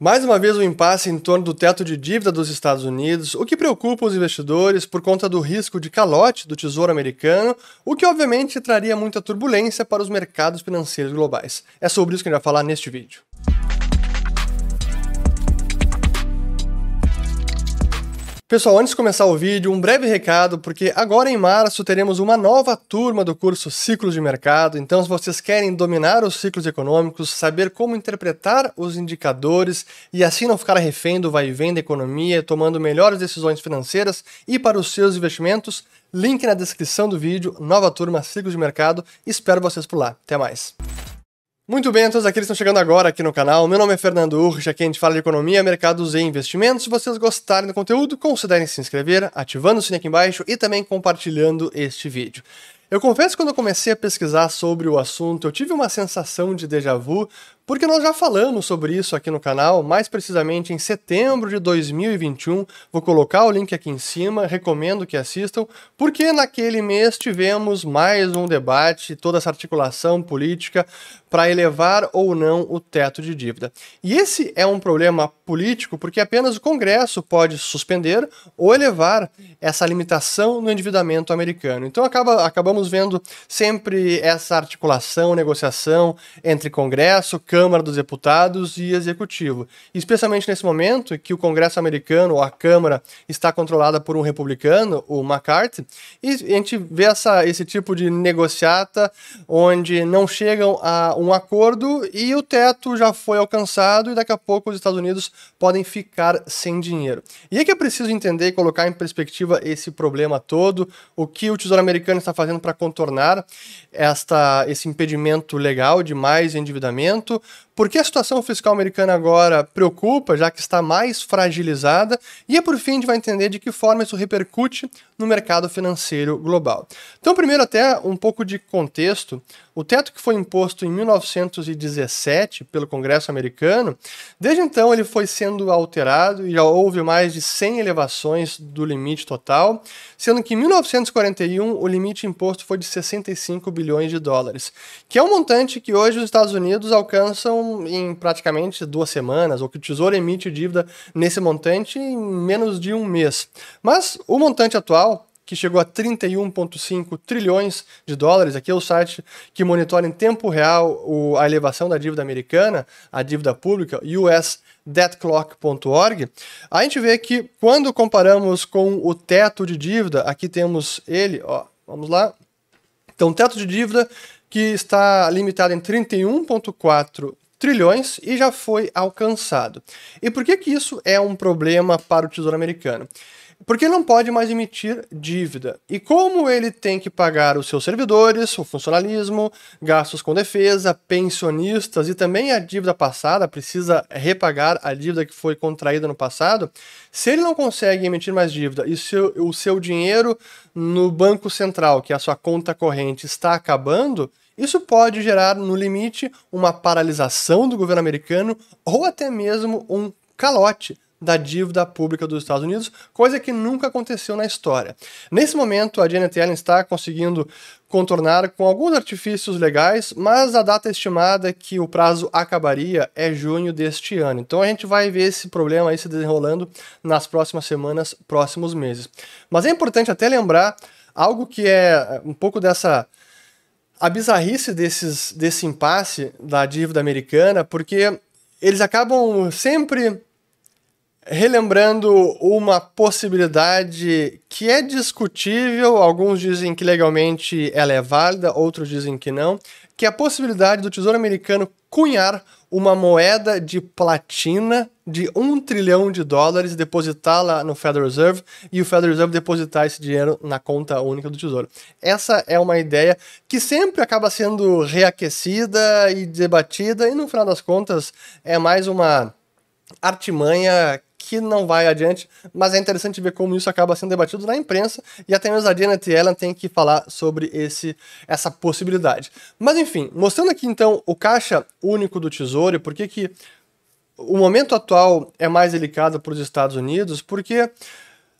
Mais uma vez, o um impasse em torno do teto de dívida dos Estados Unidos, o que preocupa os investidores por conta do risco de calote do Tesouro Americano, o que obviamente traria muita turbulência para os mercados financeiros globais. É sobre isso que a gente vai falar neste vídeo. Pessoal, antes de começar o vídeo, um breve recado, porque agora em março teremos uma nova turma do curso Ciclos de Mercado. Então, se vocês querem dominar os ciclos econômicos, saber como interpretar os indicadores e assim não ficar refém do vai e vem da economia, tomando melhores decisões financeiras e para os seus investimentos, link na descrição do vídeo, nova turma Ciclos de Mercado. Espero vocês por lá. Até mais. Muito bem, todos aqueles que estão chegando agora aqui no canal. Meu nome é Fernando Urch, aqui a gente fala de economia, mercados e investimentos. Se vocês gostarem do conteúdo, considerem se inscrever, ativando o sininho aqui embaixo e também compartilhando este vídeo. Eu confesso que quando eu comecei a pesquisar sobre o assunto, eu tive uma sensação de déjà vu, porque nós já falamos sobre isso aqui no canal, mais precisamente em setembro de 2021. Vou colocar o link aqui em cima, recomendo que assistam, porque naquele mês tivemos mais um debate, toda essa articulação política para elevar ou não o teto de dívida. E esse é um problema político porque apenas o Congresso pode suspender ou elevar essa limitação no endividamento americano. Então acaba, acabamos vendo sempre essa articulação, negociação entre Congresso, Câmara, Câmara dos Deputados e Executivo. Especialmente nesse momento que o Congresso americano, ou a Câmara, está controlada por um republicano, o McCarthy, e a gente vê essa, esse tipo de negociata onde não chegam a um acordo e o teto já foi alcançado e daqui a pouco os Estados Unidos podem ficar sem dinheiro. E é que é preciso entender e colocar em perspectiva esse problema todo, o que o Tesouro Americano está fazendo para contornar esta, esse impedimento legal de mais endividamento, por que a situação fiscal americana agora preocupa, já que está mais fragilizada? E é por fim a gente vai entender de que forma isso repercute no mercado financeiro global. Então, primeiro, até um pouco de contexto. O teto que foi imposto em 1917 pelo Congresso americano, desde então ele foi sendo alterado e já houve mais de 100 elevações do limite total, sendo que em 1941 o limite imposto foi de 65 bilhões de dólares, que é um montante que hoje os Estados Unidos alcançam em praticamente duas semanas, ou que o Tesouro emite dívida nesse montante em menos de um mês. Mas o montante atual que chegou a 31,5 trilhões de dólares. Aqui é o site que monitora em tempo real a elevação da dívida americana, a dívida pública, usdebtclock.org. A gente vê que quando comparamos com o teto de dívida, aqui temos ele, ó, vamos lá. Então, teto de dívida que está limitado em 31,4 trilhões e já foi alcançado. E por que, que isso é um problema para o Tesouro Americano? Porque não pode mais emitir dívida. E como ele tem que pagar os seus servidores, o funcionalismo, gastos com defesa, pensionistas e também a dívida passada, precisa repagar a dívida que foi contraída no passado, se ele não consegue emitir mais dívida e seu, o seu dinheiro no Banco Central, que é a sua conta corrente, está acabando, isso pode gerar, no limite, uma paralisação do governo americano ou até mesmo um calote da dívida pública dos Estados Unidos, coisa que nunca aconteceu na história. Nesse momento, a Janet Yellen está conseguindo contornar com alguns artifícios legais, mas a data estimada que o prazo acabaria é junho deste ano. Então a gente vai ver esse problema aí se desenrolando nas próximas semanas, próximos meses. Mas é importante até lembrar algo que é um pouco dessa a bizarrice desses, desse impasse da dívida americana, porque eles acabam sempre relembrando uma possibilidade que é discutível, alguns dizem que legalmente ela é válida, outros dizem que não, que é a possibilidade do Tesouro Americano cunhar uma moeda de platina de um trilhão de dólares, depositá-la no Federal Reserve e o Federal Reserve depositar esse dinheiro na conta única do Tesouro. Essa é uma ideia que sempre acaba sendo reaquecida e debatida e no final das contas é mais uma artimanha que não vai adiante, mas é interessante ver como isso acaba sendo debatido na imprensa e até mesmo a Janet Yellen tem que falar sobre esse, essa possibilidade. Mas enfim, mostrando aqui então o caixa único do Tesouro e por que que o momento atual é mais delicado para os Estados Unidos, porque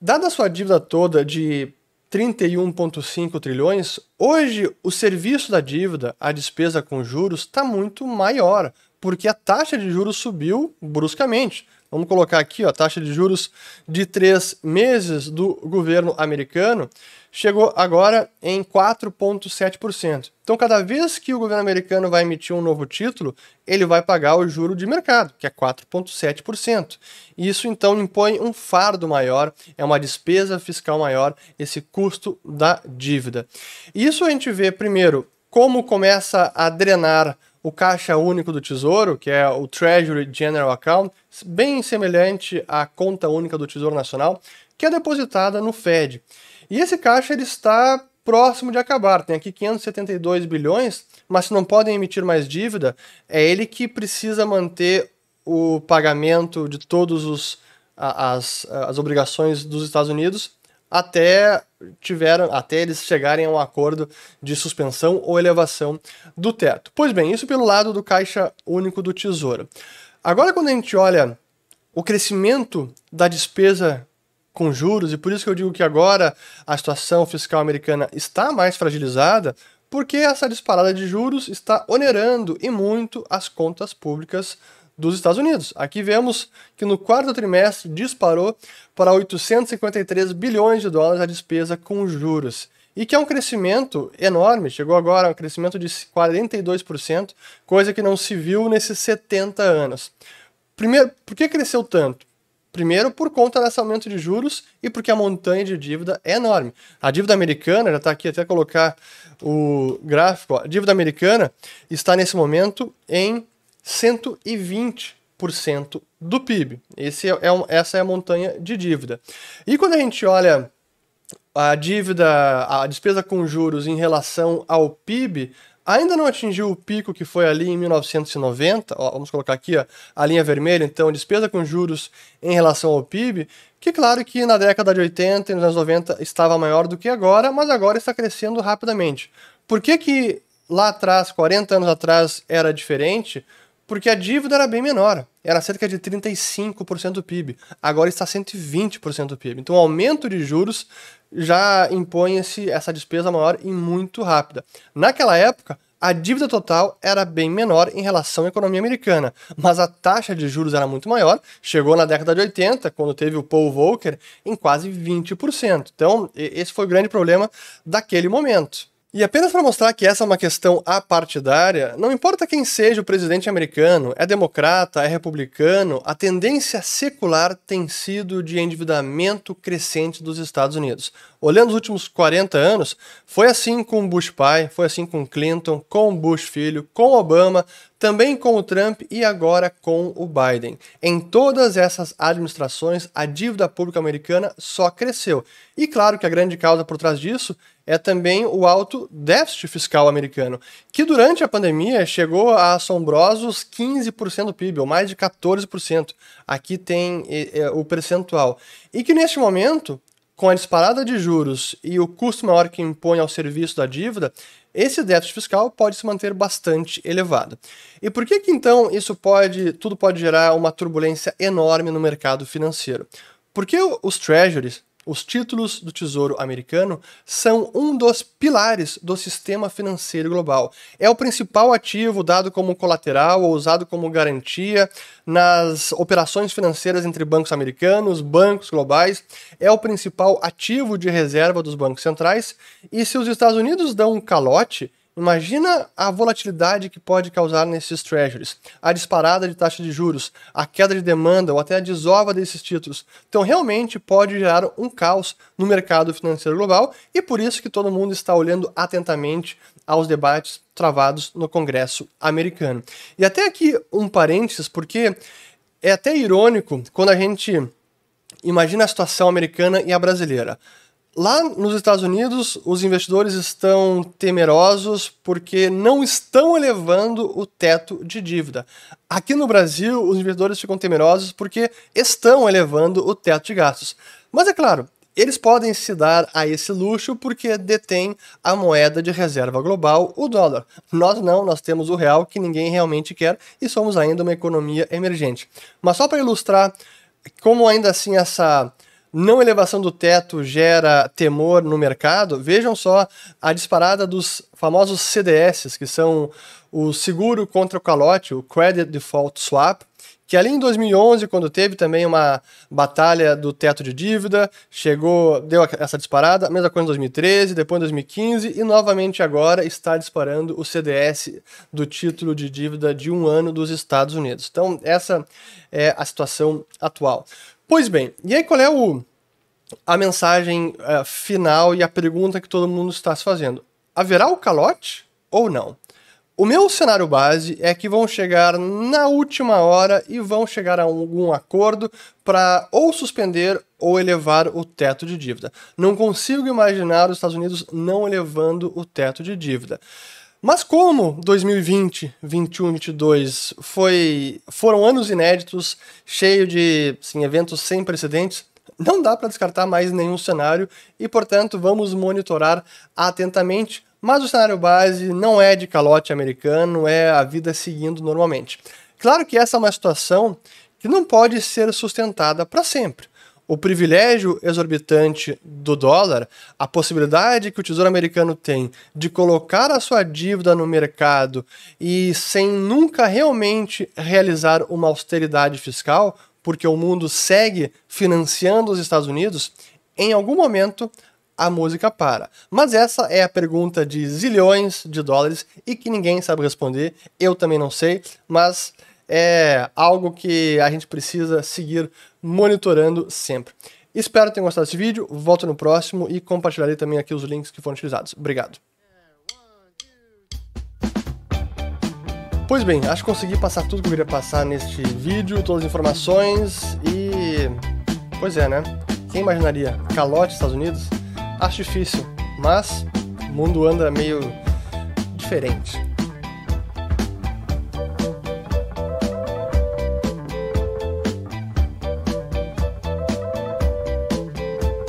dada a sua dívida toda de 31,5 trilhões, hoje o serviço da dívida, a despesa com juros, está muito maior porque a taxa de juros subiu bruscamente. Vamos colocar aqui ó, a taxa de juros de três meses do governo americano chegou agora em 4,7%. Então, cada vez que o governo americano vai emitir um novo título, ele vai pagar o juro de mercado, que é 4,7%. Isso então impõe um fardo maior, é uma despesa fiscal maior, esse custo da dívida. Isso a gente vê primeiro como começa a drenar o caixa único do Tesouro, que é o Treasury General Account, bem semelhante à conta única do Tesouro Nacional, que é depositada no Fed. E esse caixa ele está próximo de acabar. Tem aqui 572 bilhões, mas se não podem emitir mais dívida, é ele que precisa manter o pagamento de todas as, as obrigações dos Estados Unidos até tiveram até eles chegarem a um acordo de suspensão ou elevação do teto. Pois bem, isso pelo lado do Caixa Único do Tesouro. Agora quando a gente olha o crescimento da despesa com juros, e por isso que eu digo que agora a situação fiscal americana está mais fragilizada, porque essa disparada de juros está onerando e muito as contas públicas dos Estados Unidos. Aqui vemos que no quarto trimestre disparou para 853 bilhões de dólares a despesa com juros. E que é um crescimento enorme, chegou agora a um crescimento de 42%, coisa que não se viu nesses 70 anos. Primeiro, por que cresceu tanto? Primeiro, por conta desse aumento de juros e porque a montanha de dívida é enorme. A dívida americana, já está aqui até colocar o gráfico, a dívida americana está nesse momento em 120% do PIB. Esse é, é um, essa é a montanha de dívida. E quando a gente olha a dívida, a despesa com juros em relação ao PIB, ainda não atingiu o pico que foi ali em 1990. Ó, vamos colocar aqui ó, a linha vermelha, então, despesa com juros em relação ao PIB, que claro que na década de 80 e nos anos 90 estava maior do que agora, mas agora está crescendo rapidamente. Por que, que lá atrás, 40 anos atrás, era diferente? Porque a dívida era bem menor, era cerca de 35% do PIB, agora está 120% do PIB. Então o aumento de juros já impõe esse, essa despesa maior e muito rápida. Naquela época, a dívida total era bem menor em relação à economia americana, mas a taxa de juros era muito maior, chegou na década de 80, quando teve o Paul Volcker, em quase 20%. Então, esse foi o grande problema daquele momento. E apenas para mostrar que essa é uma questão apartidária, não importa quem seja o presidente americano, é democrata, é republicano, a tendência secular tem sido de endividamento crescente dos Estados Unidos. Olhando os últimos 40 anos, foi assim com Bush pai, foi assim com Clinton, com Bush filho, com Obama, também com o Trump e agora com o Biden. Em todas essas administrações, a dívida pública americana só cresceu. E claro que a grande causa por trás disso é também o alto déficit fiscal americano, que durante a pandemia chegou a assombrosos 15% do PIB, ou mais de 14%. Aqui tem o percentual. E que neste momento, com a disparada de juros e o custo maior que impõe ao serviço da dívida, esse déficit fiscal pode se manter bastante elevado. E por que que então isso pode, tudo pode gerar uma turbulência enorme no mercado financeiro? Porque os treasuries, os títulos do Tesouro Americano são um dos pilares do sistema financeiro global. É o principal ativo dado como colateral ou usado como garantia nas operações financeiras entre bancos americanos, bancos globais. É o principal ativo de reserva dos bancos centrais. E se os Estados Unidos dão um calote, Imagina a volatilidade que pode causar nesses treasuries, a disparada de taxa de juros, a queda de demanda ou até a desova desses títulos. Então, realmente pode gerar um caos no mercado financeiro global e por isso que todo mundo está olhando atentamente aos debates travados no Congresso americano. E até aqui um parênteses, porque é até irônico quando a gente imagina a situação americana e a brasileira. Lá nos Estados Unidos, os investidores estão temerosos porque não estão elevando o teto de dívida. Aqui no Brasil, os investidores ficam temerosos porque estão elevando o teto de gastos. Mas é claro, eles podem se dar a esse luxo porque detêm a moeda de reserva global, o dólar. Nós não, nós temos o real que ninguém realmente quer e somos ainda uma economia emergente. Mas só para ilustrar como ainda assim essa não elevação do teto gera temor no mercado, vejam só a disparada dos famosos CDS, que são o seguro contra o calote, o Credit Default Swap, que ali em 2011, quando teve também uma batalha do teto de dívida, chegou, deu essa disparada, mesma coisa em 2013, depois em 2015 e novamente agora está disparando o CDS do título de dívida de um ano dos Estados Unidos. Então, essa é a situação atual. Pois bem, e aí qual é o, a mensagem uh, final e a pergunta que todo mundo está se fazendo? Haverá o calote ou não? O meu cenário base é que vão chegar na última hora e vão chegar a algum acordo para ou suspender ou elevar o teto de dívida. Não consigo imaginar os Estados Unidos não elevando o teto de dívida. Mas como 2020, 21, 22 foi, foram anos inéditos, cheio de assim, eventos sem precedentes, não dá para descartar mais nenhum cenário e, portanto, vamos monitorar atentamente mas o cenário base não é de calote americano, é a vida seguindo normalmente. Claro que essa é uma situação que não pode ser sustentada para sempre. O privilégio exorbitante do dólar, a possibilidade que o Tesouro Americano tem de colocar a sua dívida no mercado e sem nunca realmente realizar uma austeridade fiscal, porque o mundo segue financiando os Estados Unidos, em algum momento a música para. Mas essa é a pergunta de zilhões de dólares e que ninguém sabe responder. Eu também não sei, mas é algo que a gente precisa seguir monitorando sempre. Espero que tenham gostado desse vídeo, volto no próximo e compartilharei também aqui os links que foram utilizados. Obrigado. Pois bem, acho que consegui passar tudo que eu queria passar neste vídeo, todas as informações e... Pois é, né? Quem imaginaria? Calote Estados Unidos? Acho difícil, mas o mundo anda meio diferente.